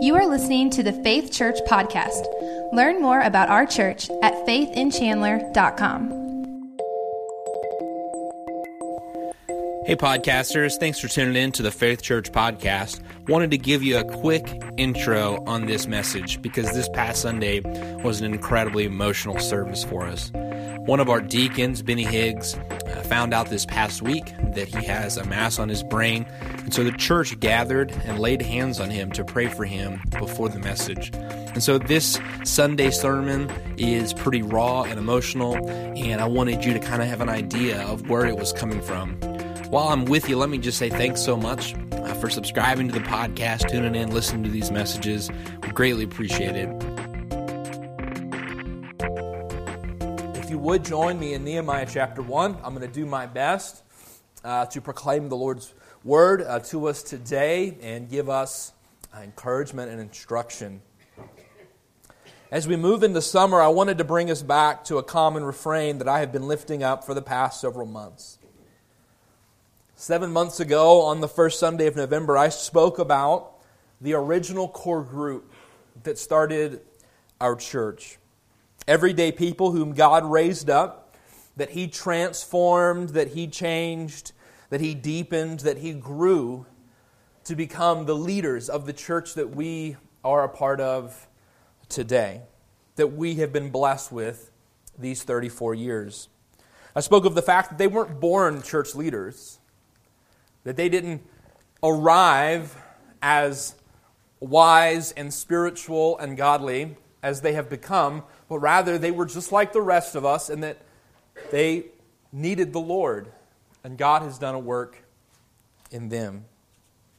You are listening to the Faith Church Podcast. Learn more about our church at faithinchandler.com. Hey, podcasters, thanks for tuning in to the Faith Church Podcast. Wanted to give you a quick intro on this message because this past Sunday was an incredibly emotional service for us. One of our deacons, Benny Higgs, uh, found out this past week that he has a mass on his brain, and so the church gathered and laid hands on him to pray for him before the message. And so this Sunday sermon is pretty raw and emotional, and I wanted you to kind of have an idea of where it was coming from. While I'm with you, let me just say thanks so much uh, for subscribing to the podcast, tuning in, listening to these messages. We greatly appreciate it. If you would join me in Nehemiah chapter 1, I'm going to do my best uh, to proclaim the Lord's word uh, to us today and give us uh, encouragement and instruction. As we move into summer, I wanted to bring us back to a common refrain that I have been lifting up for the past several months. Seven months ago, on the first Sunday of November, I spoke about the original core group that started our church everyday people whom God raised up, that He transformed, that He changed, that He deepened, that He grew to become the leaders of the church that we are a part of today, that we have been blessed with these 34 years. I spoke of the fact that they weren't born church leaders, that they didn't arrive as wise and spiritual and godly as they have become, but rather they were just like the rest of us and that they needed the Lord, and God has done a work in them.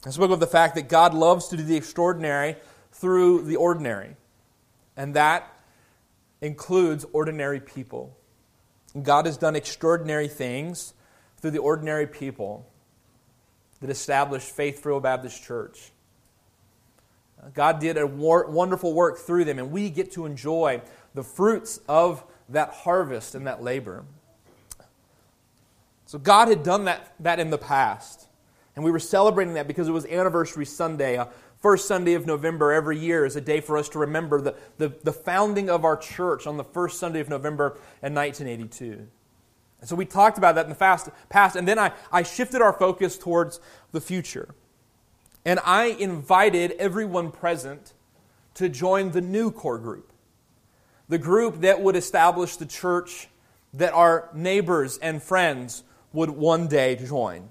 I spoke of the fact that God loves to do the extraordinary through the ordinary, and that includes ordinary people. God has done extraordinary things through the ordinary people that established Faith Free Baptist Church. God did a wonderful work through them, and we get to enjoy the fruits of that harvest and that labor. So God had done that, that in the past. And we were celebrating that because it was Anniversary Sunday. Uh, first Sunday of November every year is a day for us to remember the, the, the founding of our church on the first Sunday of November in 1982. And so we talked about that in the fast, past, and then I, I shifted our focus towards the future. And I invited everyone present to join the new core group, the group that would establish the church that our neighbors and friends would one day join,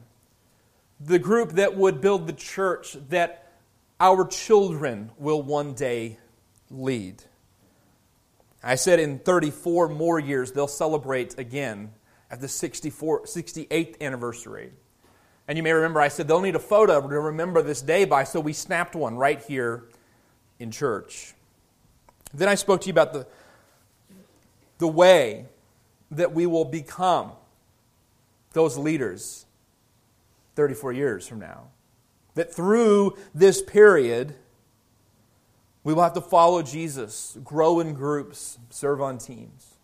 the group that would build the church that our children will one day lead. I said in 34 more years they'll celebrate again at the 64, 68th anniversary. And you may remember I said they'll need a photo to remember this day by, so we snapped one right here in church. Then I spoke to you about the, the way that we will become those leaders 34 years from now. That through this period, we will have to follow Jesus, grow in groups, serve on teams.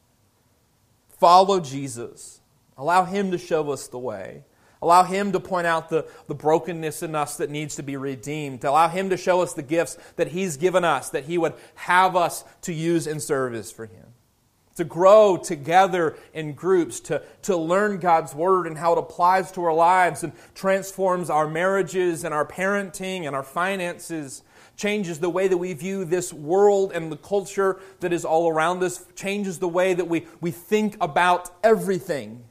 Follow Jesus. Allow Him to show us the way. Allow Him to point out the, the brokenness in us that needs to be redeemed. Allow Him to show us the gifts that He's given us, that He would have us to use in service for Him. To grow together in groups, to, to learn God's Word and how it applies to our lives and transforms our marriages and our parenting and our finances, changes the way that we view this world and the culture that is all around us, changes the way that we, we think about everything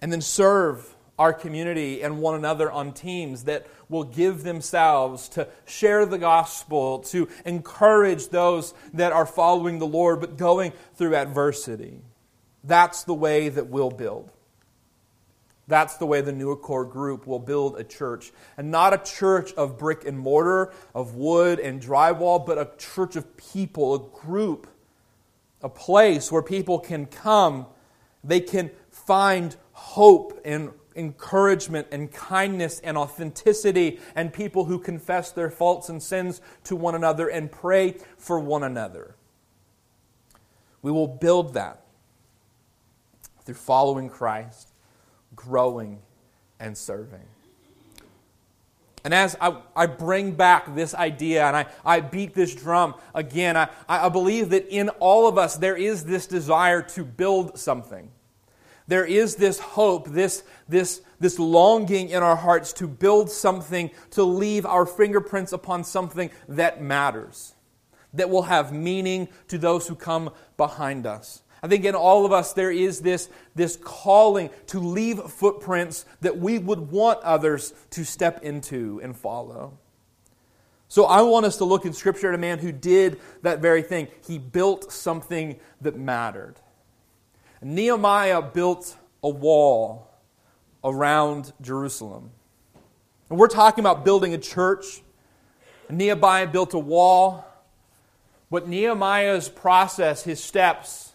and then serve our community and one another on teams that will give themselves to share the gospel, to encourage those that are following the Lord but going through adversity. That's the way that we'll build. That's the way the New Accord group will build a church. And not a church of brick and mortar, of wood and drywall, but a church of people, a group, a place where people can come, they can find hope and encouragement and kindness and authenticity and people who confess their faults and sins to one another and pray for one another. We will build that through following Christ, growing, and serving. And as I, I bring back this idea and I, I beat this drum again, I, I believe that in all of us there is this desire to build something. There is this hope, this, this, this longing in our hearts to build something, to leave our fingerprints upon something that matters, that will have meaning to those who come behind us. I think in all of us there is this, this calling to leave footprints that we would want others to step into and follow. So I want us to look in Scripture at a man who did that very thing. He built something that mattered. Nehemiah built a wall around Jerusalem. And we're talking about building a church. Nehemiah built a wall. But Nehemiah's process, his steps,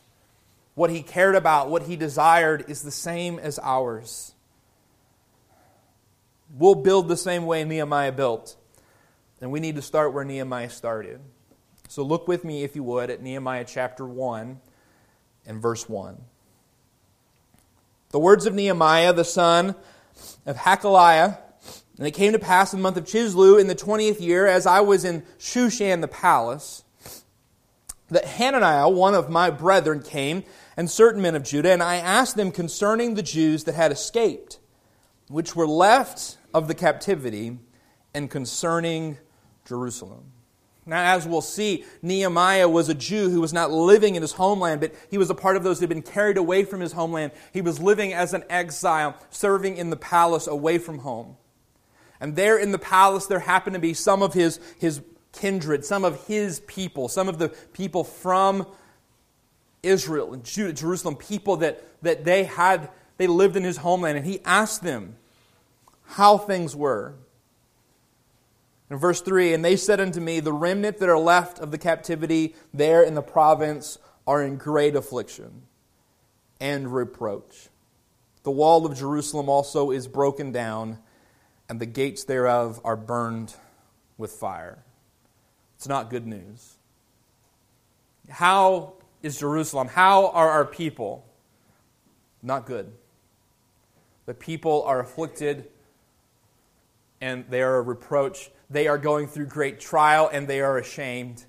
what he cared about, what he desired, is the same as ours. We'll build the same way Nehemiah built. And we need to start where Nehemiah started. So look with me, if you would, at Nehemiah chapter 1 and verse 1. The words of Nehemiah, the son of Hachaliah, and it came to pass in the month of Chisleu in the twentieth year, as I was in Shushan the palace, that Hananiah, one of my brethren, came and certain men of Judah, and I asked them concerning the Jews that had escaped, which were left of the captivity, and concerning Jerusalem. Now, as we'll see, Nehemiah was a Jew who was not living in his homeland, but he was a part of those who had been carried away from his homeland. He was living as an exile, serving in the palace away from home. And there in the palace, there happened to be some of his, his kindred, some of his people, some of the people from Israel and Judah, Jerusalem, people that, that they had, they lived in his homeland, and he asked them how things were. In verse 3, and they said unto me, The remnant that are left of the captivity there in the province are in great affliction and reproach. The wall of Jerusalem also is broken down, and the gates thereof are burned with fire. It's not good news. How is Jerusalem. How are our people? Not good. The people are afflicted and they are a reproach. They are going through great trial and they are ashamed.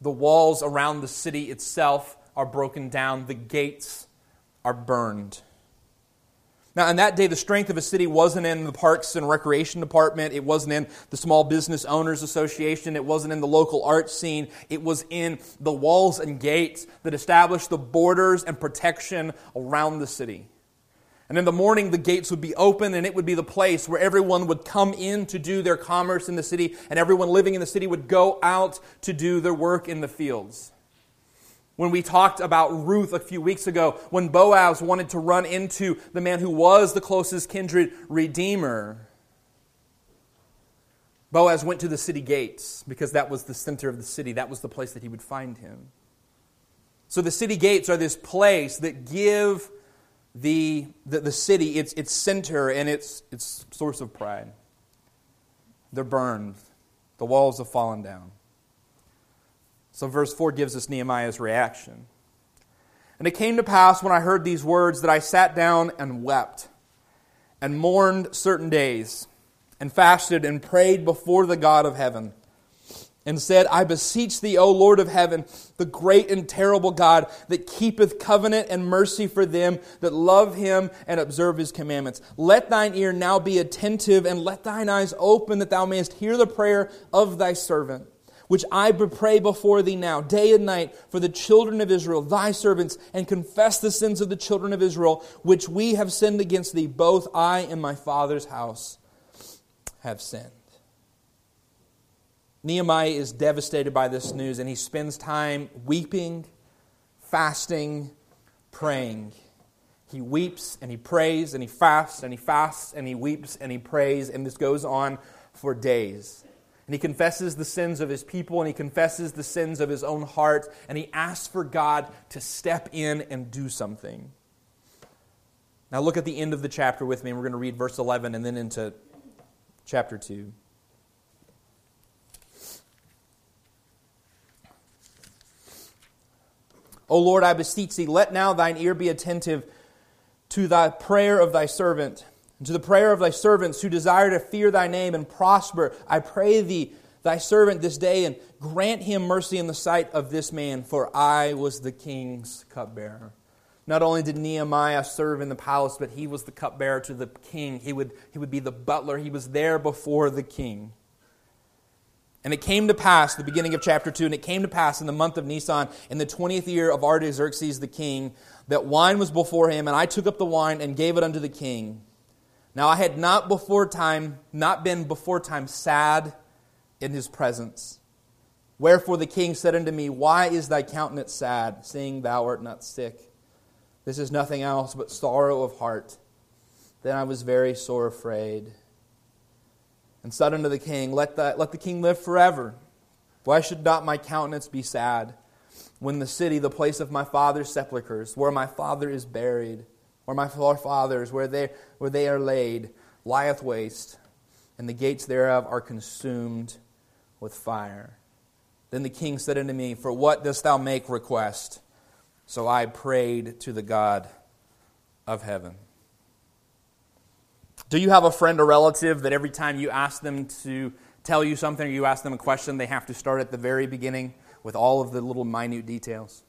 The walls around the city itself are broken down, the gates are burned. Now, in that day, the strength of a city wasn't in the Parks and Recreation Department. It wasn't in the Small Business Owners Association. It wasn't in the local art scene. It was in the walls and gates that established the borders and protection around the city. And in the morning, the gates would be open, and it would be the place where everyone would come in to do their commerce in the city, and everyone living in the city would go out to do their work in the fields. When we talked about Ruth a few weeks ago, when Boaz wanted to run into the man who was the closest kindred redeemer, Boaz went to the city gates because that was the center of the city. That was the place that he would find him. So the city gates are this place that give the, the, the city its, its center and its, its source of pride. They're burned, the walls have fallen down. So, verse 4 gives us Nehemiah's reaction. And it came to pass when I heard these words that I sat down and wept, and mourned certain days, and fasted and prayed before the God of heaven, and said, I beseech thee, O Lord of heaven, the great and terrible God, that keepeth covenant and mercy for them that love him and observe his commandments. Let thine ear now be attentive, and let thine eyes open, that thou mayest hear the prayer of thy servant which I pray before thee now, day and night, for the children of Israel, thy servants, and confess the sins of the children of Israel, which we have sinned against thee. Both I and my father's house have sinned. Nehemiah is devastated by this news, and he spends time weeping, fasting, praying. He weeps and he prays and he fasts and he fasts and he weeps and he prays, and this goes on for days. And he confesses the sins of his people and he confesses the sins of his own heart and he asks for God to step in and do something. Now look at the end of the chapter with me and we're going to read verse 11 and then into chapter 2. O Lord, I beseech thee, let now thine ear be attentive to thy prayer of thy servant And to the prayer of thy servants who desire to fear thy name and prosper, I pray thee, thy servant this day, and grant him mercy in the sight of this man, for I was the king's cupbearer. Not only did Nehemiah serve in the palace, but he was the cupbearer to the king. He would, he would be the butler. He was there before the king. And it came to pass, the beginning of chapter 2, and it came to pass in the month of Nisan, in the 20th year of Artaxerxes the king, that wine was before him, and I took up the wine and gave it unto the king. Now I had not before time, not been before time sad in his presence. Wherefore the king said unto me, Why is thy countenance sad, seeing thou art not sick? This is nothing else but sorrow of heart. Then I was very sore afraid. And said unto the king, Let the, let the king live forever. Why should not my countenance be sad, when the city, the place of my father's sepulchres, where my father is buried, where my forefathers, where they, where they are laid, lieth waste, and the gates thereof are consumed with fire. Then the king said unto me, For what dost thou make request? So I prayed to the God of heaven. Do you have a friend or relative that every time you ask them to tell you something or you ask them a question, they have to start at the very beginning with all of the little minute details?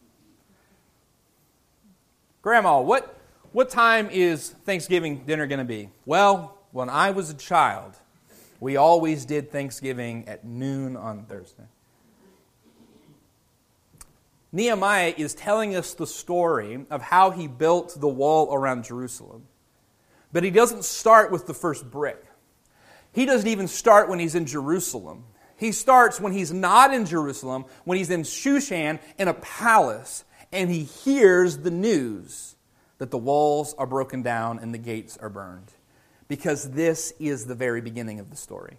Grandma, what, what time is Thanksgiving dinner going to be? Well, when I was a child, we always did Thanksgiving at noon on Thursday. Nehemiah is telling us the story of how he built the wall around Jerusalem. But he doesn't start with the first brick. He doesn't even start when he's in Jerusalem. He starts when he's not in Jerusalem, when he's in Shushan in a palace, and he hears the news that the walls are broken down and the gates are burned. Because this is the very beginning of the story.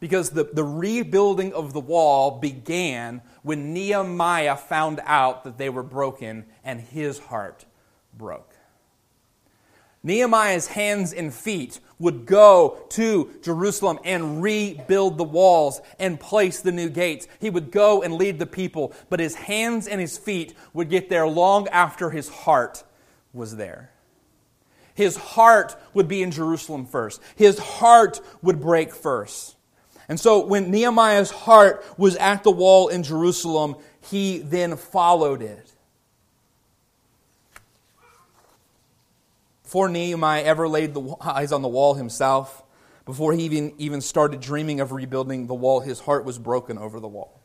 Because the, the rebuilding of the wall began when Nehemiah found out that they were broken and his heart broke. Nehemiah's hands and feet would go to Jerusalem and rebuild the walls and place the new gates. He would go and lead the people, but his hands and his feet would get there long after his heart was there. His heart would be in Jerusalem first. His heart would break first. And so when Nehemiah's heart was at the wall in Jerusalem, he then followed it. Before Nehemiah ever laid the eyes on the wall himself, before he even, even started dreaming of rebuilding the wall, his heart was broken over the wall.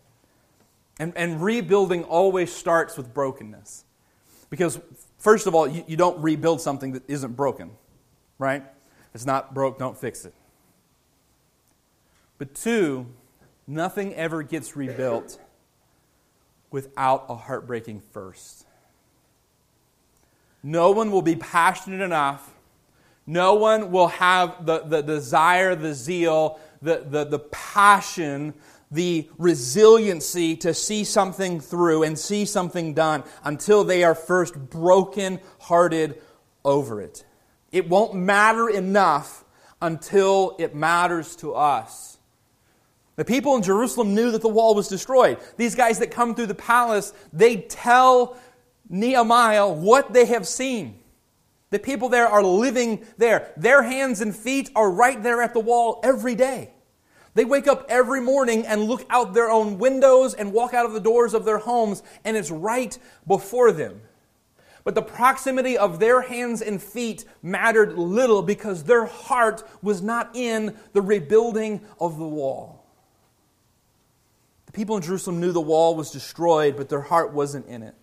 And, and rebuilding always starts with brokenness. Because First of all, you, you don't rebuild something that isn't broken, right? it's not broke, don't fix it. But two, nothing ever gets rebuilt without a heartbreaking first. No one will be passionate enough. No one will have the, the desire, the zeal, the, the, the passion the resiliency to see something through and see something done until they are first broken hearted over it. It won't matter enough until it matters to us. The people in Jerusalem knew that the wall was destroyed. These guys that come through the palace, they tell Nehemiah what they have seen. The people there are living there. Their hands and feet are right there at the wall every day. They wake up every morning and look out their own windows and walk out of the doors of their homes, and it's right before them. But the proximity of their hands and feet mattered little because their heart was not in the rebuilding of the wall. The people in Jerusalem knew the wall was destroyed, but their heart wasn't in it.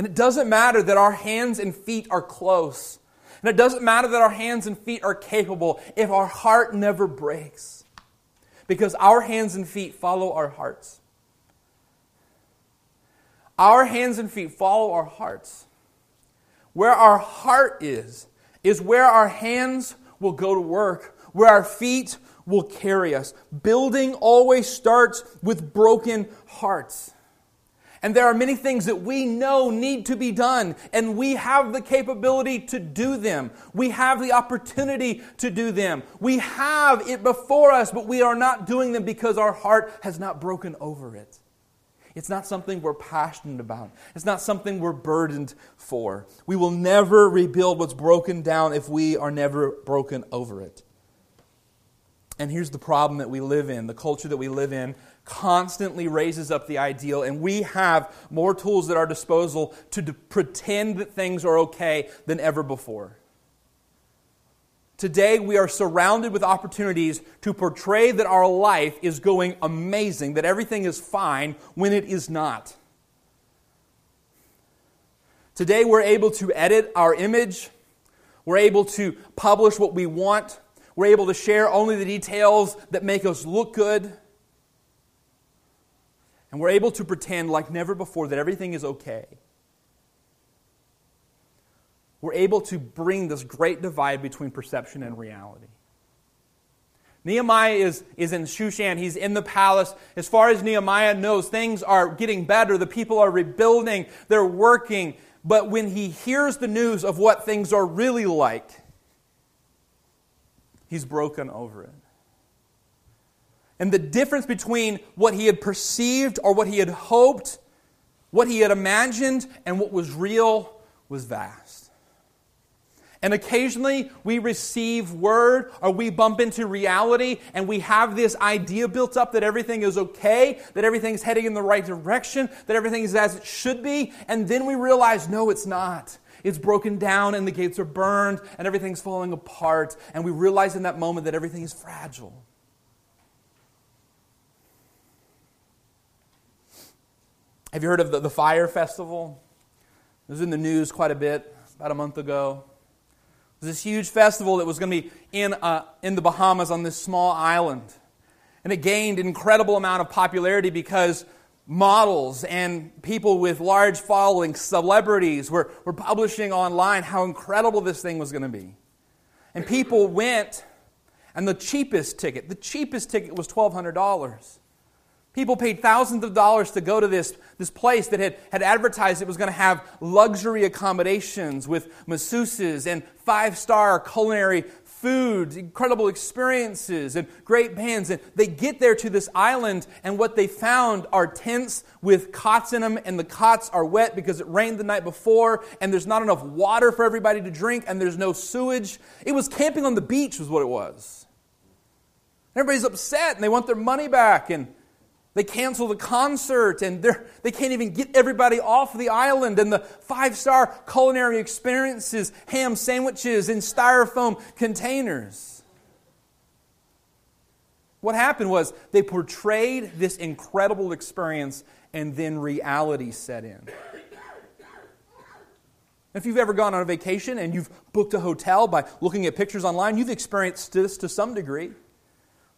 And it doesn't matter that our hands and feet are close and it doesn't matter that our hands and feet are capable if our heart never breaks. Because our hands and feet follow our hearts. Our hands and feet follow our hearts. Where our heart is, is where our hands will go to work, where our feet will carry us. Building always starts with broken hearts. And there are many things that we know need to be done, and we have the capability to do them. We have the opportunity to do them. We have it before us, but we are not doing them because our heart has not broken over it. It's not something we're passionate about. It's not something we're burdened for. We will never rebuild what's broken down if we are never broken over it. And here's the problem that we live in the culture that we live in constantly raises up the ideal, and we have more tools at our disposal to d- pretend that things are okay than ever before. Today, we are surrounded with opportunities to portray that our life is going amazing, that everything is fine when it is not. Today, we're able to edit our image, we're able to publish what we want, we're able to share only the details that make us look good. And we're able to pretend like never before that everything is okay we're able to bring this great divide between perception and reality. Nehemiah is, is in Shushan. He's in the palace. As far as Nehemiah knows, things are getting better. The people are rebuilding. They're working. But when he hears the news of what things are really like, he's broken over it. And the difference between what he had perceived or what he had hoped, what he had imagined, and what was real was vast. And occasionally we receive word or we bump into reality and we have this idea built up that everything is okay, that everything's heading in the right direction, that everything is as it should be. And then we realize, no, it's not. It's broken down and the gates are burned and everything's falling apart. And we realize in that moment that everything is fragile. Have you heard of the, the Fyre Festival? It was in the news quite a bit about a month ago It was this huge festival that was going to be in, uh, in the Bahamas on this small island. And it gained an incredible amount of popularity because models and people with large followings, celebrities, were, were publishing online how incredible this thing was going to be. And people went, and the cheapest ticket, the cheapest ticket was $1,200. People paid thousands of dollars to go to this, this place that had, had advertised it was going to have luxury accommodations with masseuses and five star culinary food, incredible experiences, and great bands. And they get there to this island, and what they found are tents with cots in them, and the cots are wet because it rained the night before, and there's not enough water for everybody to drink, and there's no sewage. It was camping on the beach, was what it was. Everybody's upset, and they want their money back. And they cancel the concert and they can't even get everybody off the island. And the five star culinary experiences, ham sandwiches in styrofoam containers. What happened was they portrayed this incredible experience and then reality set in. If you've ever gone on a vacation and you've booked a hotel by looking at pictures online, you've experienced this to some degree.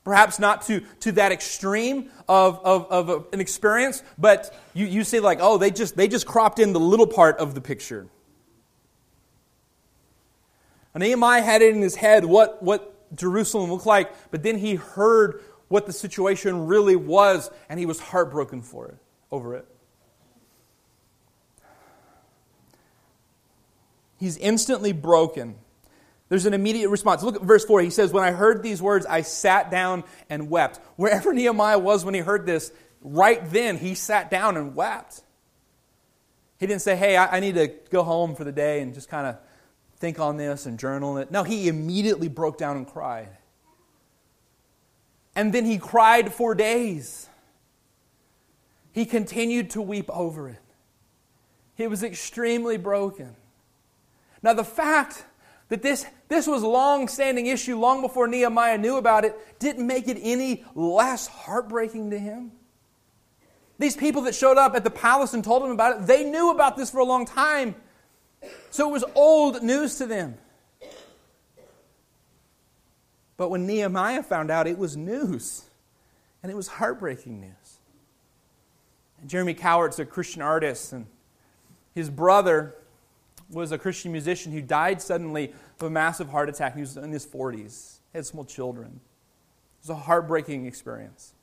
Perhaps not to, to that extreme of, of, of an experience, but you, you say, like, oh, they just, they just cropped in the little part of the picture. And Nehemiah had it in his head what, what Jerusalem looked like, but then he heard what the situation really was, and he was heartbroken for it, over it. He's instantly broken there's an immediate response. Look at verse 4. He says, When I heard these words, I sat down and wept. Wherever Nehemiah was when he heard this, right then he sat down and wept. He didn't say, Hey, I, need to go home for the day and just kind of think on this and journal it. No, he immediately broke down and cried. And then he cried for days. He continued to weep over it. He was extremely broken. Now, the fact that this, this was a long standing issue long before Nehemiah knew about it didn't make it any less heartbreaking to him. These people that showed up at the palace and told him about it, they knew about this for a long time. So it was old news to them. But when Nehemiah found out, it was news. And it was heartbreaking news. And Jeremy Cowart's a Christian artist, and his brother was a Christian musician who died suddenly of a massive heart attack. He was in his 40s, he had small children. It was a heartbreaking experience.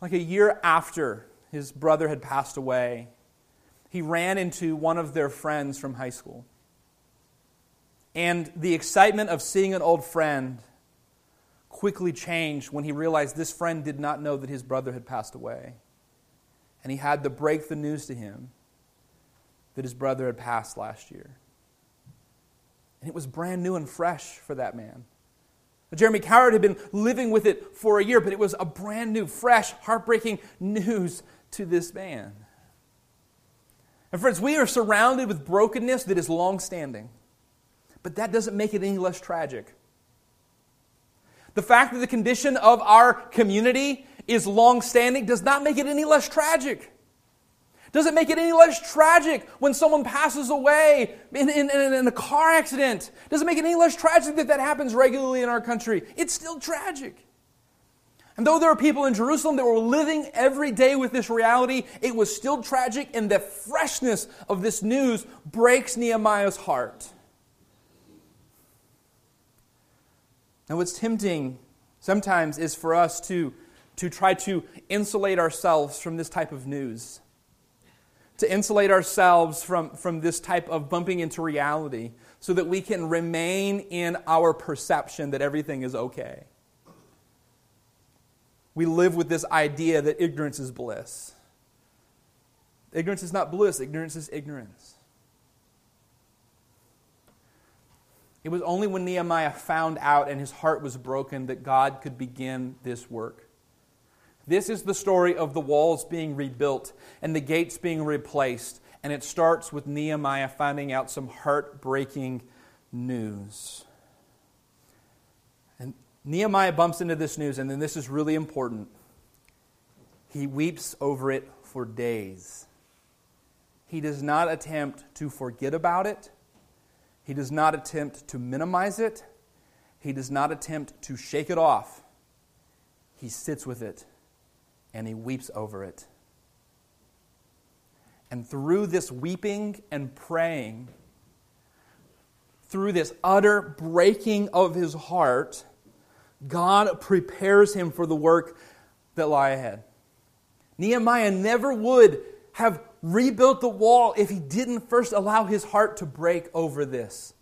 Like a year after his brother had passed away, he ran into one of their friends from high school. And the excitement of seeing an old friend quickly changed when he realized this friend did not know that his brother had passed away. and he had to break the news to him that his brother had passed last year. And it was brand new and fresh for that man. Jeremy Cowart had been living with it for a year, but it was a brand new, fresh, heartbreaking news to this man. And friends, we are surrounded with brokenness that is long standing, but that doesn't make it any less tragic. The fact that the condition of our community is long standing does not make it any less tragic. Does it make it any less tragic when someone passes away in, in, in, a car accident? Does it make it any less tragic that that happens regularly in our country? It's still tragic. And though there are people in Jerusalem that were living every day with this reality, it was still tragic, and the freshness of this news breaks Nehemiah's heart. Now, what's tempting sometimes is for us to, to try to insulate ourselves from this type of news, to insulate ourselves from, from this type of bumping into reality so that we can remain in our perception that everything is okay. We live with this idea that ignorance is bliss. Ignorance is not bliss, ignorance is ignorance. It was only when Nehemiah found out and his heart was broken that God could begin this work. This is the story of the walls being rebuilt and the gates being replaced. And it starts with Nehemiah finding out some heartbreaking news. And Nehemiah bumps into this news, and then this is really important. He weeps over it for days. He does not attempt to forget about it. He does not attempt to minimize it. He does not attempt to shake it off. He sits with it and he weeps over it. And through this weeping and praying, through this utter breaking of his heart, God prepares him for the work that lie ahead. Nehemiah never would have rebuilt the wall if he didn't first allow his heart to break over this.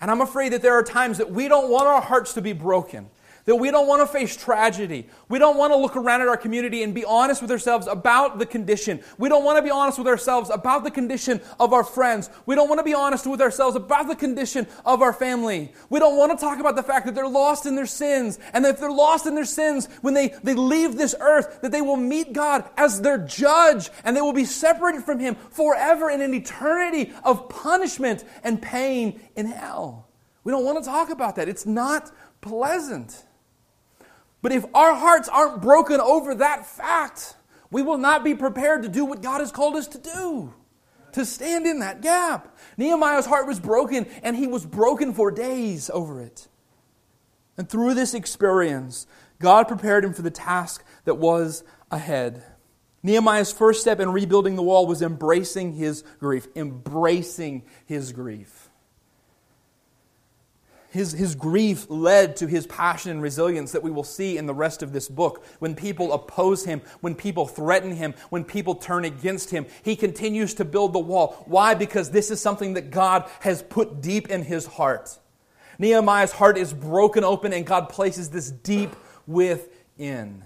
And I'm afraid that there are times that we don't want our hearts to be broken that we don't want to face tragedy. We don't want to look around at our community and be honest with ourselves about the condition. We don't want to be honest with ourselves about the condition of our friends. We don't want to be honest with ourselves about the condition of our family. We don't want to talk about the fact that they're lost in their sins and that if they're lost in their sins, when they, they leave this earth, that they will meet God as their judge and they will be separated from Him forever in an eternity of punishment and pain in hell. We don't want to talk about that. It's not pleasant. But if our hearts aren't broken over that fact, we will not be prepared to do what God has called us to do, to stand in that gap. Nehemiah's heart was broken, and he was broken for days over it. And through this experience, God prepared him for the task that was ahead. Nehemiah's first step in rebuilding the wall was embracing his grief, embracing his grief. His, his grief led to his passion and resilience that we will see in the rest of this book. When people oppose him, when people threaten him, when people turn against him, he continues to build the wall. Why? Because this is something that God has put deep in his heart. Nehemiah's heart is broken open, and God places this deep within.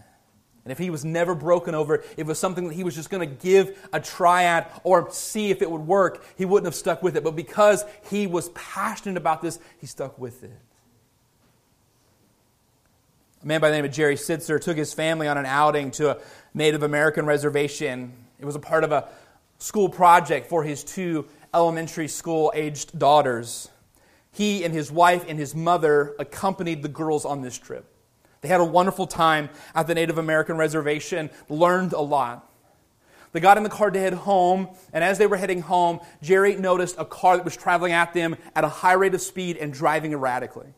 And if he was never broken over, it was something that he was just going to give a try at or see if it would work, he wouldn't have stuck with it. But because he was passionate about this, he stuck with it. A man by the name of Jerry Sittser took his family on an outing to a Native American reservation. It was a part of a school project for his two elementary school aged daughters. He and his wife and his mother accompanied the girls on this trip. They had a wonderful time at the Native American reservation, learned a lot. They got in the car to head home, and as they were heading home, Jerry noticed a car that was traveling at them at a high rate of speed and driving erratically.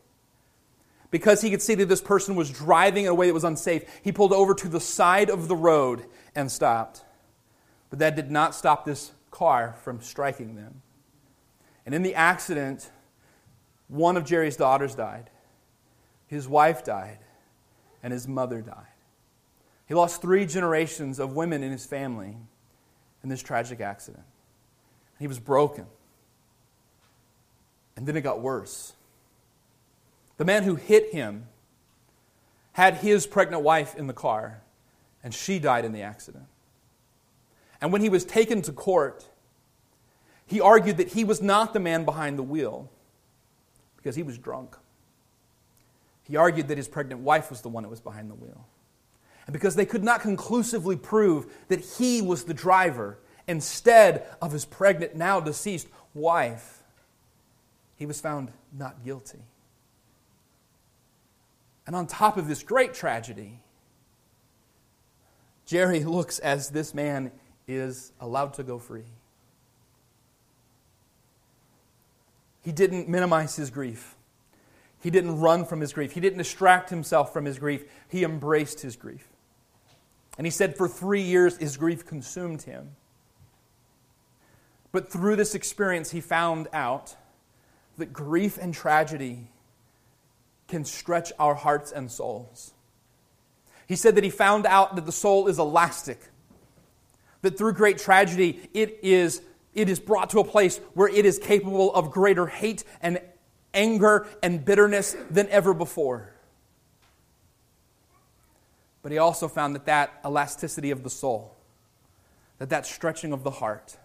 Because he could see that this person was driving in a way that was unsafe, he pulled over to the side of the road and stopped. But that did not stop this car from striking them. And in the accident, one of Jerry's daughters died, his wife died, and his mother died. He lost three generations of women in his family in this tragic accident. He was broken. And then it got worse. The man who hit him had his pregnant wife in the car, and she died in the accident. And when he was taken to court, he argued that he was not the man behind the wheel because he was drunk. He argued that his pregnant wife was the one that was behind the wheel. And because they could not conclusively prove that he was the driver instead of his pregnant, now deceased wife, he was found not guilty. And on top of this great tragedy, Jerry looks as this man is allowed to go free. He didn't minimize his grief. He didn't run from his grief. He didn't distract himself from his grief. He embraced his grief. And he said for three years his grief consumed him. But through this experience, he found out that grief and tragedy can stretch our hearts and souls. He said that he found out that the soul is elastic, that through great tragedy, it is, it is brought to a place where it is capable of greater hate and anger and bitterness than ever before. But he also found that that elasticity of the soul, that that stretching of the heart,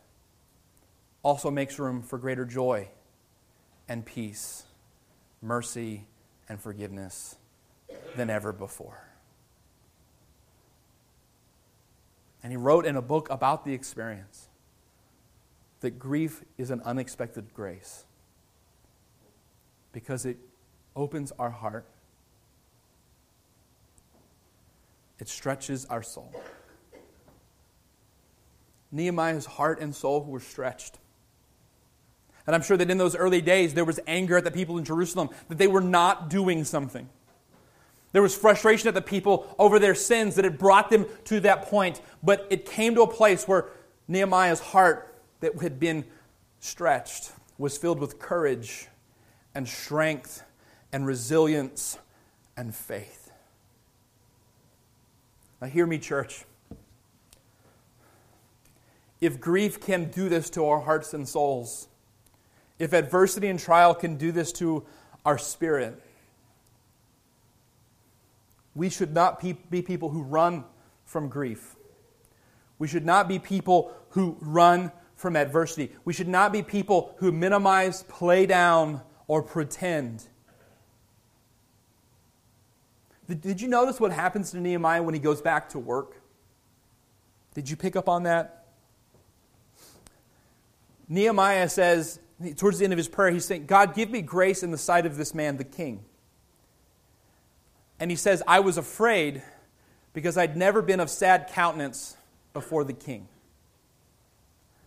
also makes room for greater joy and peace, mercy and forgiveness than ever before. And he wrote in a book about the experience that grief is an unexpected grace because it opens our heart, it stretches our soul. Nehemiah's heart and soul were stretched. And I'm sure that in those early days, there was anger at the people in Jerusalem that they were not doing something. There was frustration at the people over their sins that had brought them to that point. But it came to a place where Nehemiah's heart, that had been stretched, was filled with courage and strength and resilience and faith. Now, hear me, church. If grief can do this to our hearts and souls, if adversity and trial can do this to our spirit, we should not be people who run from grief. We should not be people who run from adversity. We should not be people who minimize, play down, or pretend. Did you notice what happens to Nehemiah when he goes back to work? Did you pick up on that? Nehemiah says, towards the end of his prayer, he's saying, God, give me grace in the sight of this man, the king. And he says, I was afraid because I'd never been of sad countenance before the king.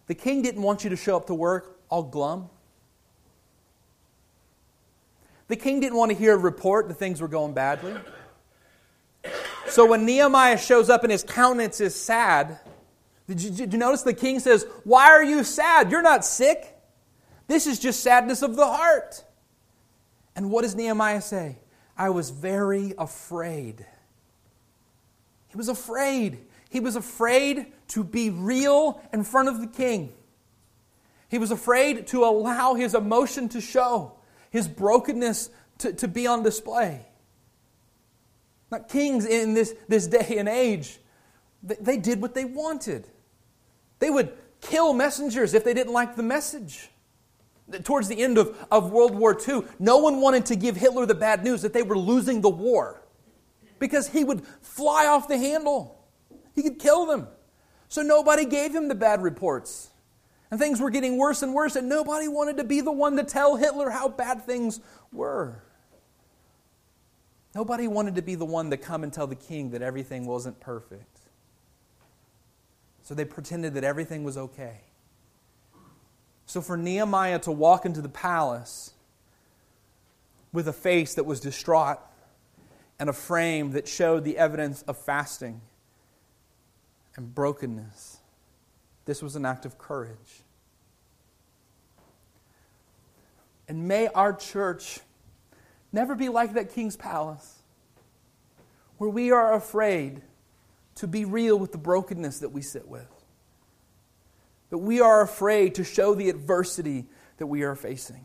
The king didn't want you to show up to work all glum. The king didn't want to hear a report that things were going badly. So when Nehemiah shows up and his countenance is sad, did you, did you, notice the king says, Why are you sad? You're not sick. This is just sadness of the heart. And what does Nehemiah say? I was very afraid. He was afraid. He was afraid to be real in front of the king. He was afraid to allow his emotion to show, his brokenness to, to be on display. Not kings in this, this day and age, they, they did what they wanted. They would kill messengers if they didn't like the message towards the end of, of World War II, no one wanted to give Hitler the bad news that they were losing the war because he would fly off the handle. He could kill them. So nobody gave him the bad reports. And things were getting worse and worse, and nobody wanted to be the one to tell Hitler how bad things were. Nobody wanted to be the one to come and tell the king that everything wasn't perfect. So they pretended that everything was okay. So for Nehemiah to walk into the palace with a face that was distraught and a frame that showed the evidence of fasting and brokenness, this was an act of courage. And may our church never be like that king's palace, where we are afraid to be real with the brokenness that we sit with that we are afraid to show the adversity that we are facing.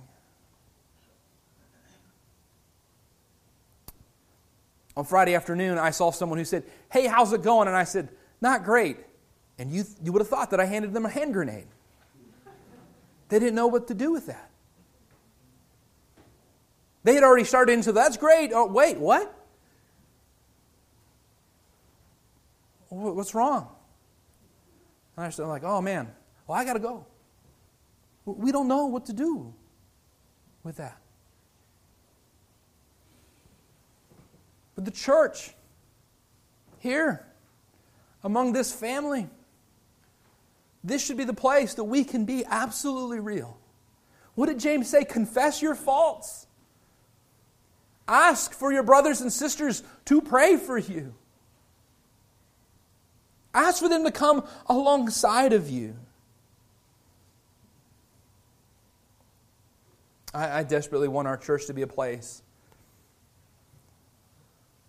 On Friday afternoon, I saw someone who said, Hey, how's it going? And I said, Not great. And you, you would have thought that I handed them a hand grenade. They didn't know what to do with that. They had already started into that's great. Oh, wait, what? What's wrong? And I started like, oh man, well, I got to go. We don't know what to do with that. But the church, here, among this family, this should be the place that we can be absolutely real. What did James say? Confess your faults. Ask for your brothers and sisters to pray for you. Ask for them to come alongside of you. I, I desperately want our church to be a place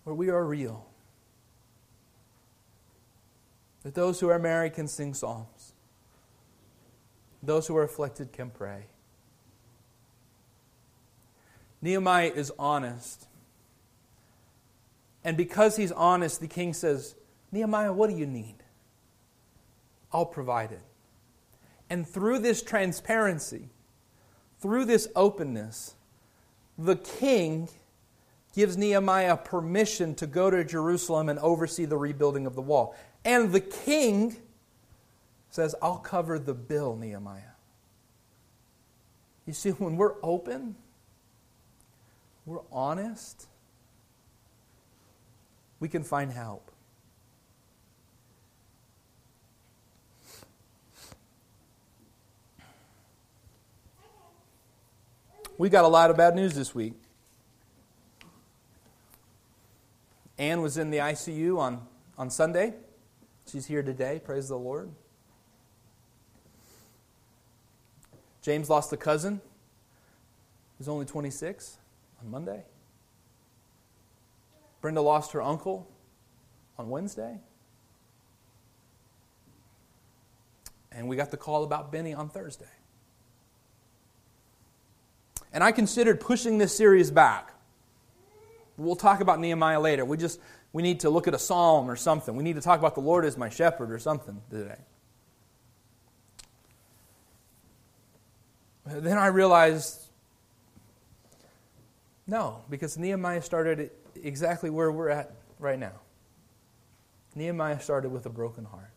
where we are real. That those who are married can sing psalms, those who are afflicted can pray. Nehemiah is honest. And because he's honest, the king says, Nehemiah, what do you need? I'll provide it. And through this transparency, through this openness, the king gives Nehemiah permission to go to Jerusalem and oversee the rebuilding of the wall. And the king says, I'll cover the bill, Nehemiah. You see, when we're open, we're honest, we can find help. We got a lot of bad news this week. Anne was in the ICU on, on Sunday. She's here today. Praise the Lord. James lost a cousin who's only 26 on Monday. Brenda lost her uncle on Wednesday. And we got the call about Benny on Thursday. And I considered pushing this series back. We'll talk about Nehemiah later. We just we need to look at a psalm or something. We need to talk about the Lord as my shepherd or something today. Then I realized no, because Nehemiah started exactly where we're at right now. Nehemiah started with a broken heart.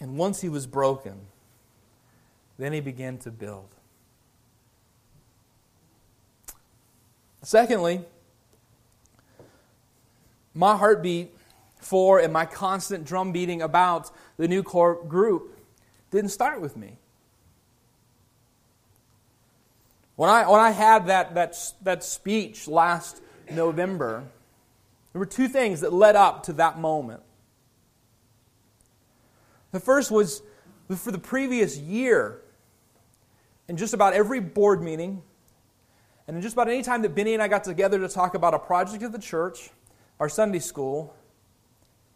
And once he was broken, then he began to build. Secondly, my heartbeat for and my constant drum beating about the new core group didn't start with me. When I, when I had that, that, that speech last November, there were two things that led up to that moment. The first was for the previous year, in just about every board meeting, and in just about any time that Benny and I got together to talk about a project of the church, our Sunday school,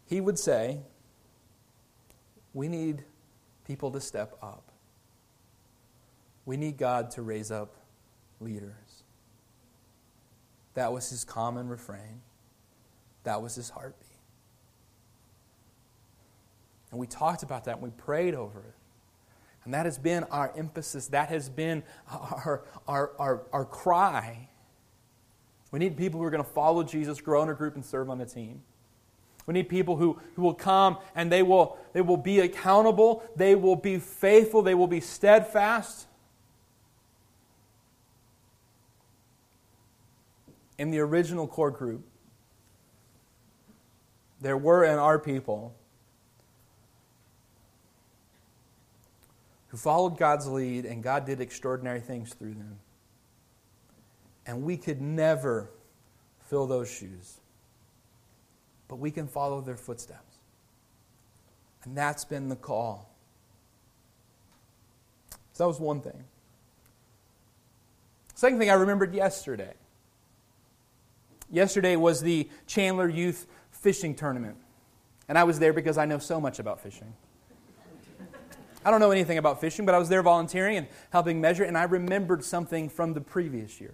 he would say, We need people to step up. We need God to raise up leaders. That was his common refrain. That was his heartbeat. And we talked about that and we prayed over it. And that has been our emphasis. That has been our, our, our, our cry. We need people who are going to follow Jesus, grow in a group, and serve on a team. We need people who, who will come and they will, they will be accountable, they will be faithful, they will be steadfast. In the original core group, there were and are people who followed God's lead, and God did extraordinary things through them. And we could never fill those shoes, but we can follow their footsteps. And that's been the call. So that was one thing. Second thing I remembered yesterday. Yesterday was the Chandler Youth Fishing Tournament. And I was there because I know so much about fishing. I don't know anything about fishing, but I was there volunteering and helping measure, and I remembered something from the previous year.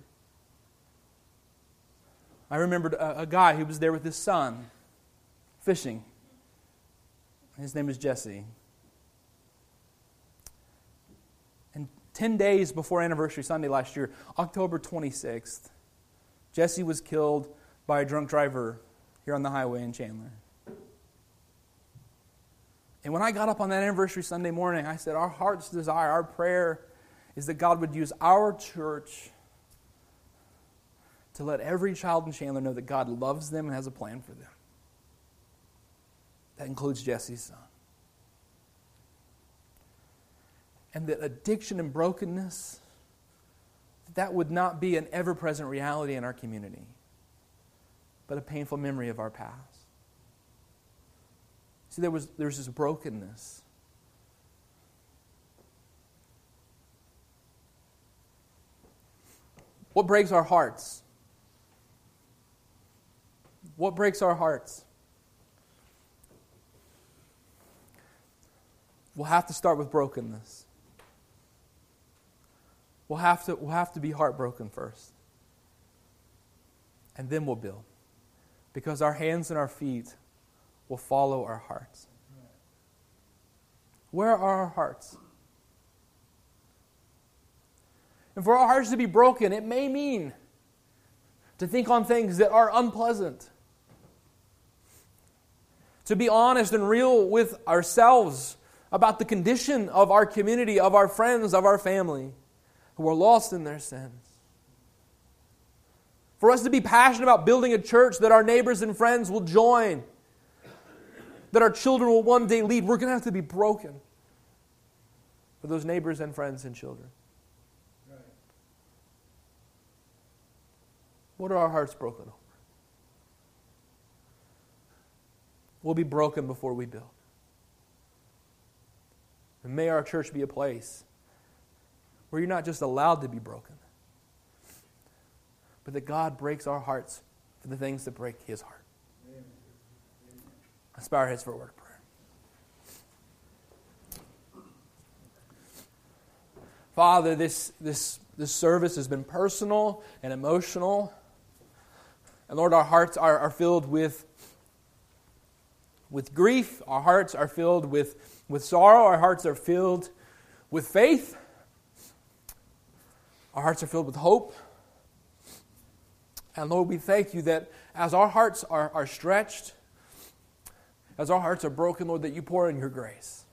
I remembered a, a guy who was there with his son fishing. His name is Jesse. And 10 days before anniversary Sunday last year, October 26th, Jesse was killed by a drunk driver here on the highway in Chandler. And when I got up on that anniversary Sunday morning, I said, Our heart's desire, our prayer is that God would use our church to let every child in Chandler know that God loves them and has a plan for them. That includes Jesse's son. And that addiction and brokenness, that would not be an ever present reality in our community, but a painful memory of our past. See, there was, there was this brokenness. What breaks our hearts? What breaks our hearts? We'll have to start with brokenness. We'll have to, we'll have to be heartbroken first. And then we'll build. Because our hands and our feet will follow our hearts. Where are our hearts? And for our hearts to be broken, it may mean to think on things that are unpleasant. To be honest and real with ourselves about the condition of our community, of our friends, of our family who are lost in their sins. For us to be passionate about building a church that our neighbors and friends will join that our children will one day lead, we're going to have to be broken for those neighbors and friends and children. What are our hearts broken over? We'll be broken before we build. And may our church be a place where you're not just allowed to be broken, but that God breaks our hearts for the things that break his heart. Let's bow our heads for a word of prayer. Father, this, this, this service has been personal and emotional. And Lord, our hearts are, are filled with, with grief. Our hearts are filled with, with sorrow. Our hearts are filled with faith. Our hearts are filled with hope. And Lord, we thank you that as our hearts are, are stretched, as our hearts are broken, Lord, that you pour in your grace,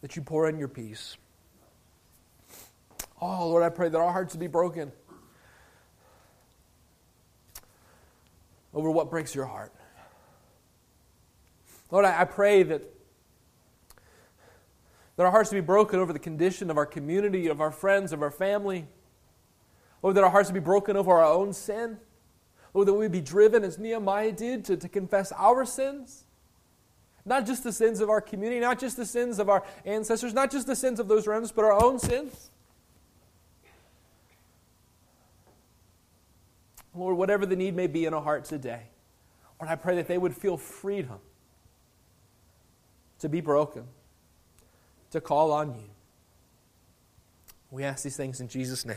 that you pour in your peace. Oh, Lord, I pray that our hearts would be broken over what breaks your heart. Lord, I, pray that, that our hearts would be broken over the condition of our community, of our friends, of our family. Lord, that our hearts would be broken over our own sin. Lord, that we'd be driven as Nehemiah did to, to confess our sins. Not just the sins of our community, not just the sins of our ancestors, not just the sins of those around us, but our own sins. Lord, whatever the need may be in our heart today, Lord, I pray that they would feel freedom to be broken, to call on you. We ask these things in Jesus' name.